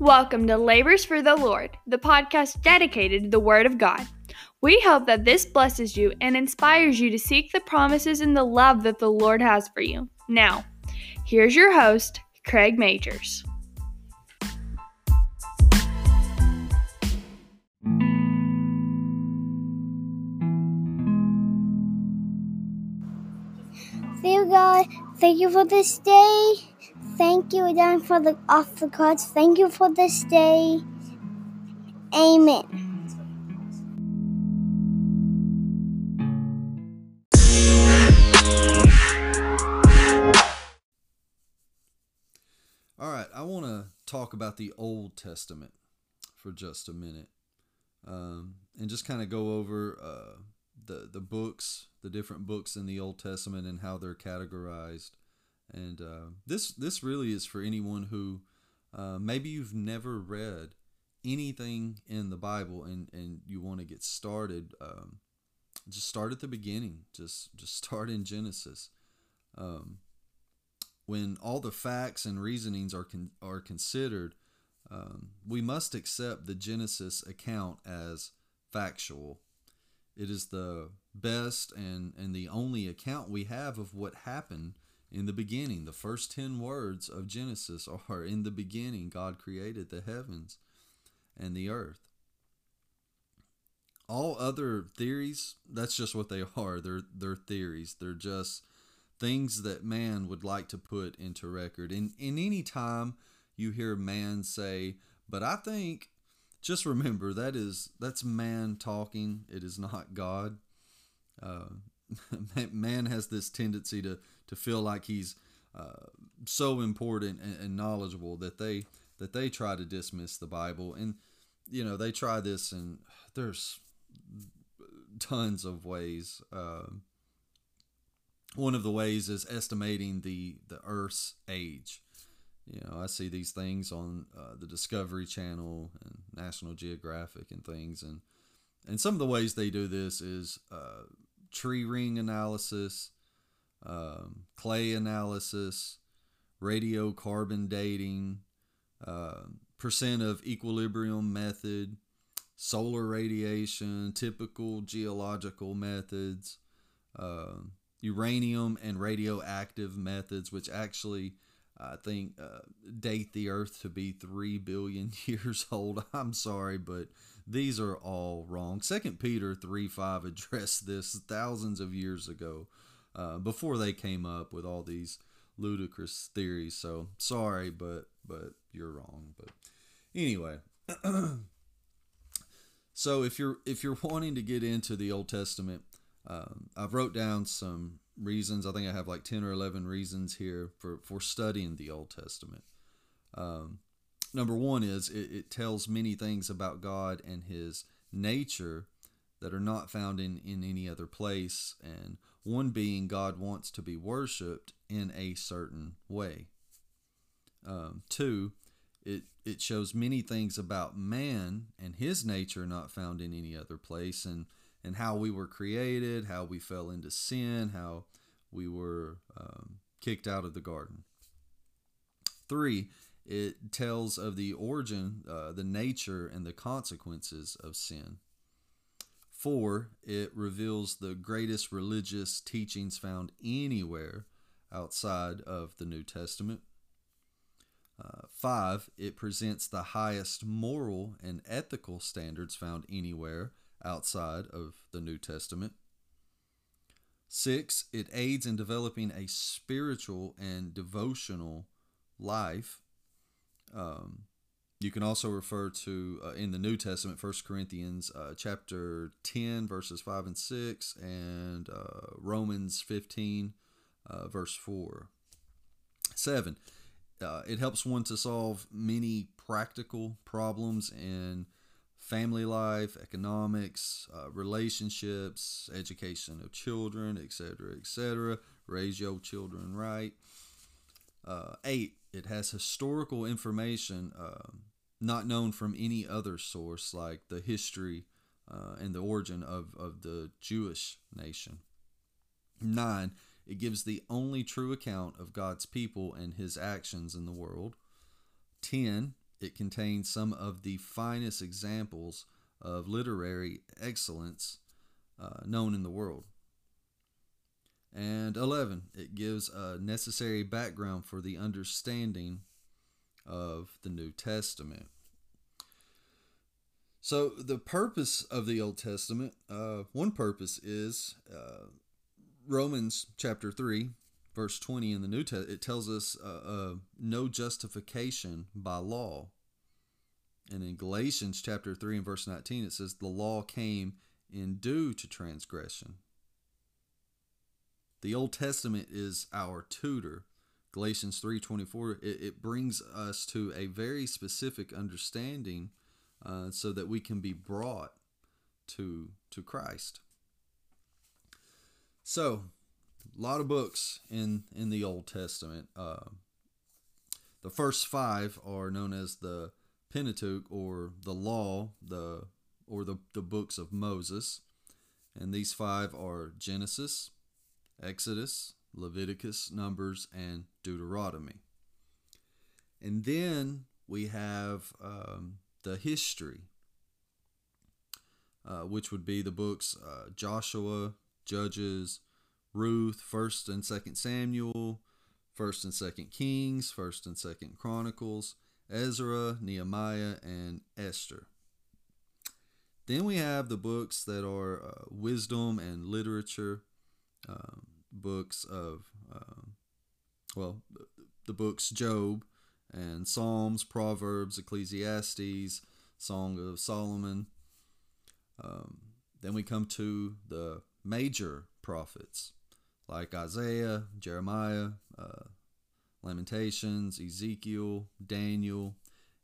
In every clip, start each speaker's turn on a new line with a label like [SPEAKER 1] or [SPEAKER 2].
[SPEAKER 1] Welcome to Labors for the Lord, the podcast dedicated to the Word of God. We hope that this blesses you and inspires you to seek the promises and the love that the Lord has for you. Now, here's your host, Craig Majors.
[SPEAKER 2] Dear God, thank you for this day. Thank you again for the off the cards. Thank you for this day. Amen.
[SPEAKER 3] All right, I want to talk about the Old Testament for just a minute, um, and just kind of go over uh, the the books, the different books in the Old Testament, and how they're categorized. And uh, this this really is for anyone who uh, maybe you've never read anything in the Bible, and and you want to get started. Um, just start at the beginning. Just just start in Genesis. Um, when all the facts and reasonings are con- are considered, um, we must accept the Genesis account as factual. It is the best and, and the only account we have of what happened in the beginning. The first 10 words of Genesis are In the beginning, God created the heavens and the earth. All other theories, that's just what they are. They're, they're theories. They're just things that man would like to put into record. And in any time you hear man say, but I think just remember that is that's man talking. It is not God. Uh, man has this tendency to to feel like he's uh, so important and, and, knowledgeable that they that they try to dismiss the Bible, and you know they try this, and there's tons of ways. Uh, one of the ways is estimating the the Earth's age. You know, I see these things on uh, the Discovery Channel and National Geographic and things, and and some of the ways they do this is uh, tree ring analysis, um, clay analysis, radiocarbon dating, uh, percent of equilibrium method, solar radiation, typical geological methods. Uh, uranium and radioactive methods, which actually I think uh, date the Earth to be three billion years old. I'm sorry, but these are all wrong. Second Peter three five addressed this thousands of years ago, uh, before they came up with all these ludicrous theories. So sorry, but but you're wrong. But anyway. so if you're if you're wanting to get into the Old Testament, um, I've wrote down some reasons. I think I have like ten or eleven reasons here for for studying the Old Testament. Um, number one is it, it, tells many things about God and His nature that are not found in in any other place. And one being God wants to be worshipped in a certain way. Um, two, it it shows many things about man and his nature not found in any other place and and how we were created, how we fell into sin, how we were um, kicked out of the garden. Three, it tells of the origin, uh, the nature, and the consequences of sin. Four, it reveals the greatest religious teachings found anywhere outside of the New Testament. Uh, five, it presents the highest moral and ethical standards found anywhere outside of the New Testament. Six, it aids in developing a spiritual and devotional life. Um, you can also refer to uh, in the New Testament, 1 Corinthians uh, chapter 10, verses 5 and 6, and uh, Romans 15, uh, verse 4. 7. Uh, it helps one to solve many practical problems in family life, economics, uh, relationships, education of children, etc., etc. Raise your children right. Uh, eight, it has historical information uh, not known from any other source, like the history uh, and the origin of, of the Jewish nation. Nine, it gives the only true account of God's people and his actions in the world. 10 it contains some of the finest examples of literary excellence uh, known in the world. And 11, it gives a necessary background for the understanding of the New Testament. So, the purpose of the Old Testament, uh, one purpose is uh, Romans chapter 3, verse 20 in the New Testament, it tells us uh, uh, no justification by law. And in Galatians chapter 3 and verse 19, it says, The law came in due to transgression. The Old Testament is our tutor. Galatians 3:24 it, it brings us to a very specific understanding uh, so that we can be brought to to Christ. So, a lot of books in in the Old Testament. Uh, the first five are known as the Pentateuch or the Law, the or the, the books of Moses. And these five are Genesis, Exodus, Leviticus, Numbers, and Deuteronomy. And then we have um, the history, uh, which would be the books uh, Joshua, Judges, Ruth, First and Second Samuel, First and Second Kings, First and Second Chronicles, Ezra, Nehemiah, and Esther. Then we have the books that are uh, wisdom and literature, um, books of, uh, well, the books Job and Psalms, Proverbs, Ecclesiastes, Song of Solomon. Um, then we come to the major prophets like Isaiah, Jeremiah, uh, Lamentations, Ezekiel, Daniel,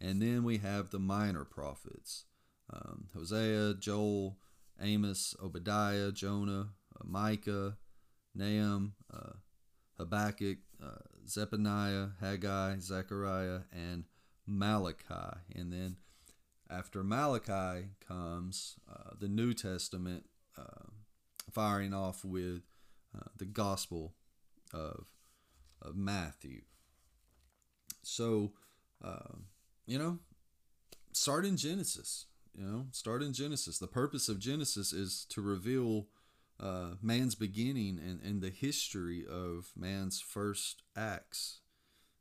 [SPEAKER 3] and then we have the minor prophets um, Hosea, Joel, Amos, Obadiah, Jonah, uh, Micah, Nahum, uh, Habakkuk, uh, Zephaniah, Haggai, Zechariah, and Malachi. And then after Malachi comes uh, the New Testament, uh, firing off with uh, the Gospel of, of Matthew. So, you know, start in Genesis. You know, start in Genesis. The purpose of Genesis is to reveal uh, man's beginning and, and the history of man's first acts,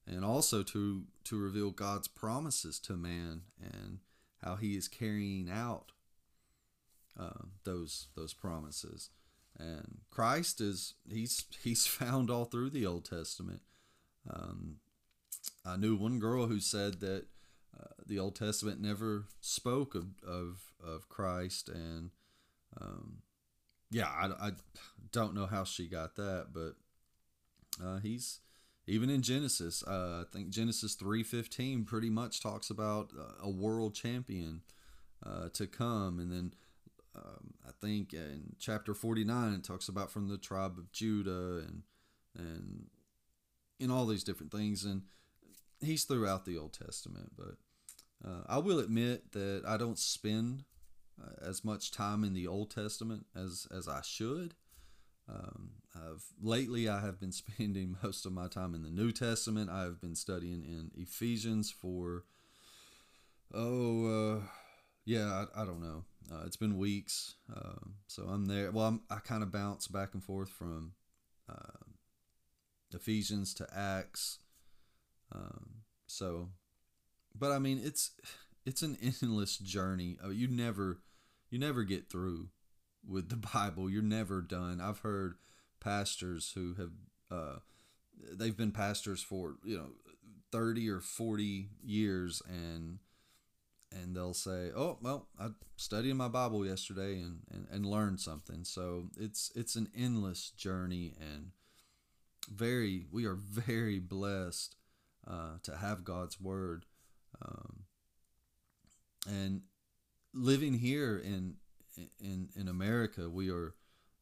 [SPEAKER 3] and also to to reveal God's promises to man and how He is carrying out uh, those those promises. And Christ is he's he's found all through the Old Testament. Um, I knew one girl who said that uh, the Old Testament never spoke of of, of Christ, and um, yeah, I, I don't know how she got that, but uh, he's even in Genesis. Uh, I think Genesis three fifteen pretty much talks about a world champion uh, to come, and then um, I think in chapter forty nine it talks about from the tribe of Judah and and in all these different things and he's throughout the Old Testament, but uh, I will admit that I don't spend uh, as much time in the Old Testament as as I should. Um, I've lately I have been spending most of my time in the New Testament. I have been studying in Ephesians for oh uh, yeah I, I, don't know. Uh, it's been weeks, um, so I'm there. Well, I'm, i kind of bounce back and forth from uh, Ephesians to Acts. Um, so but I mean, it's it's an endless journey. I you never you never get through with the Bible. You're never done. I've heard pastors who have uh, they've been pastors for you know thirty or forty years, and and they'll say, "Oh, well, I studied my Bible yesterday and, and, and learned something." So it's it's an endless journey, and very we are very blessed uh, to have God's word um, and living here in in in America, we are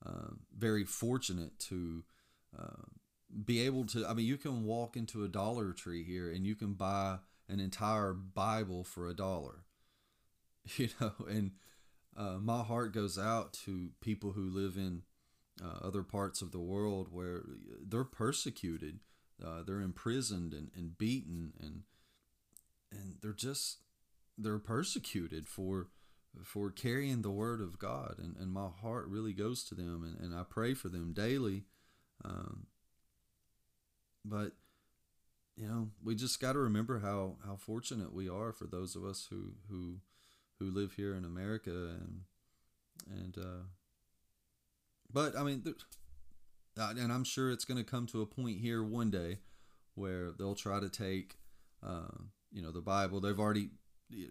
[SPEAKER 3] uh, very fortunate to uh, be able to. I mean, you can walk into a Dollar Tree here and you can buy an entire Bible for a dollar. You know, and uh, my heart goes out to people who live in uh, other parts of the world where they're persecuted, uh, they're imprisoned and, and beaten and and they're just they're persecuted for for carrying the word of God, and, and my heart really goes to them, and, and I pray for them daily. Um, but you know, we just got to remember how how fortunate we are for those of us who who who live here in America, and and uh, but I mean, uh, and I'm sure it's going to come to a point here one day where they'll try to take, uh, you know, the Bible. They've already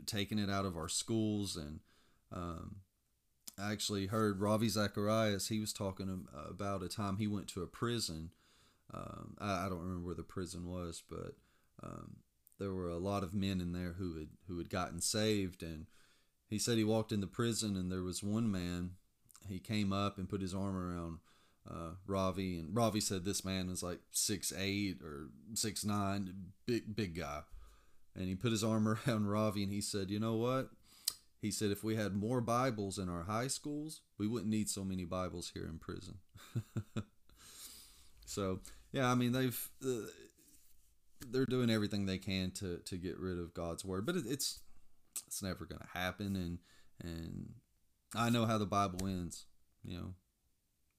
[SPEAKER 3] taken it out of our schools and um, I actually heard Ravi Zacharias. He was talking about a time he went to a prison. Um, I, I, don't remember where the prison was, but um, there were a lot of men in there who had who had gotten saved. And he said he walked in the prison, and there was one man. He came up and put his arm around uh, Ravi, and Ravi said this man was like six eight or six nine, big big guy. And he put his arm around Ravi, and he said, "You know what? He said if we had more Bibles in our high schools, we wouldn't need so many Bibles here in prison. so, yeah, I mean, they've uh, they're doing everything they can to to get rid of God's word, but it, it's it's never going to happen and and I know how the Bible ends, you know.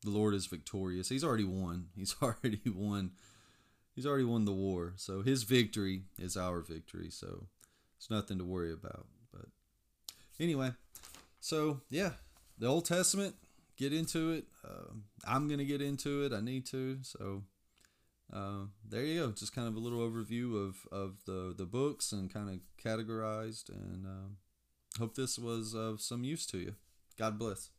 [SPEAKER 3] The Lord is victorious. He's already won. He's already won. He's already won the war. So his victory is our victory. So it's nothing to worry about. But anyway, so yeah, the Old Testament, get into it. Uh, I'm to get into it. I need to. So uh, there you go. Just kind of a little overview of, of the, the books and kind of categorized. And um, hope this was of some use to you. God bless.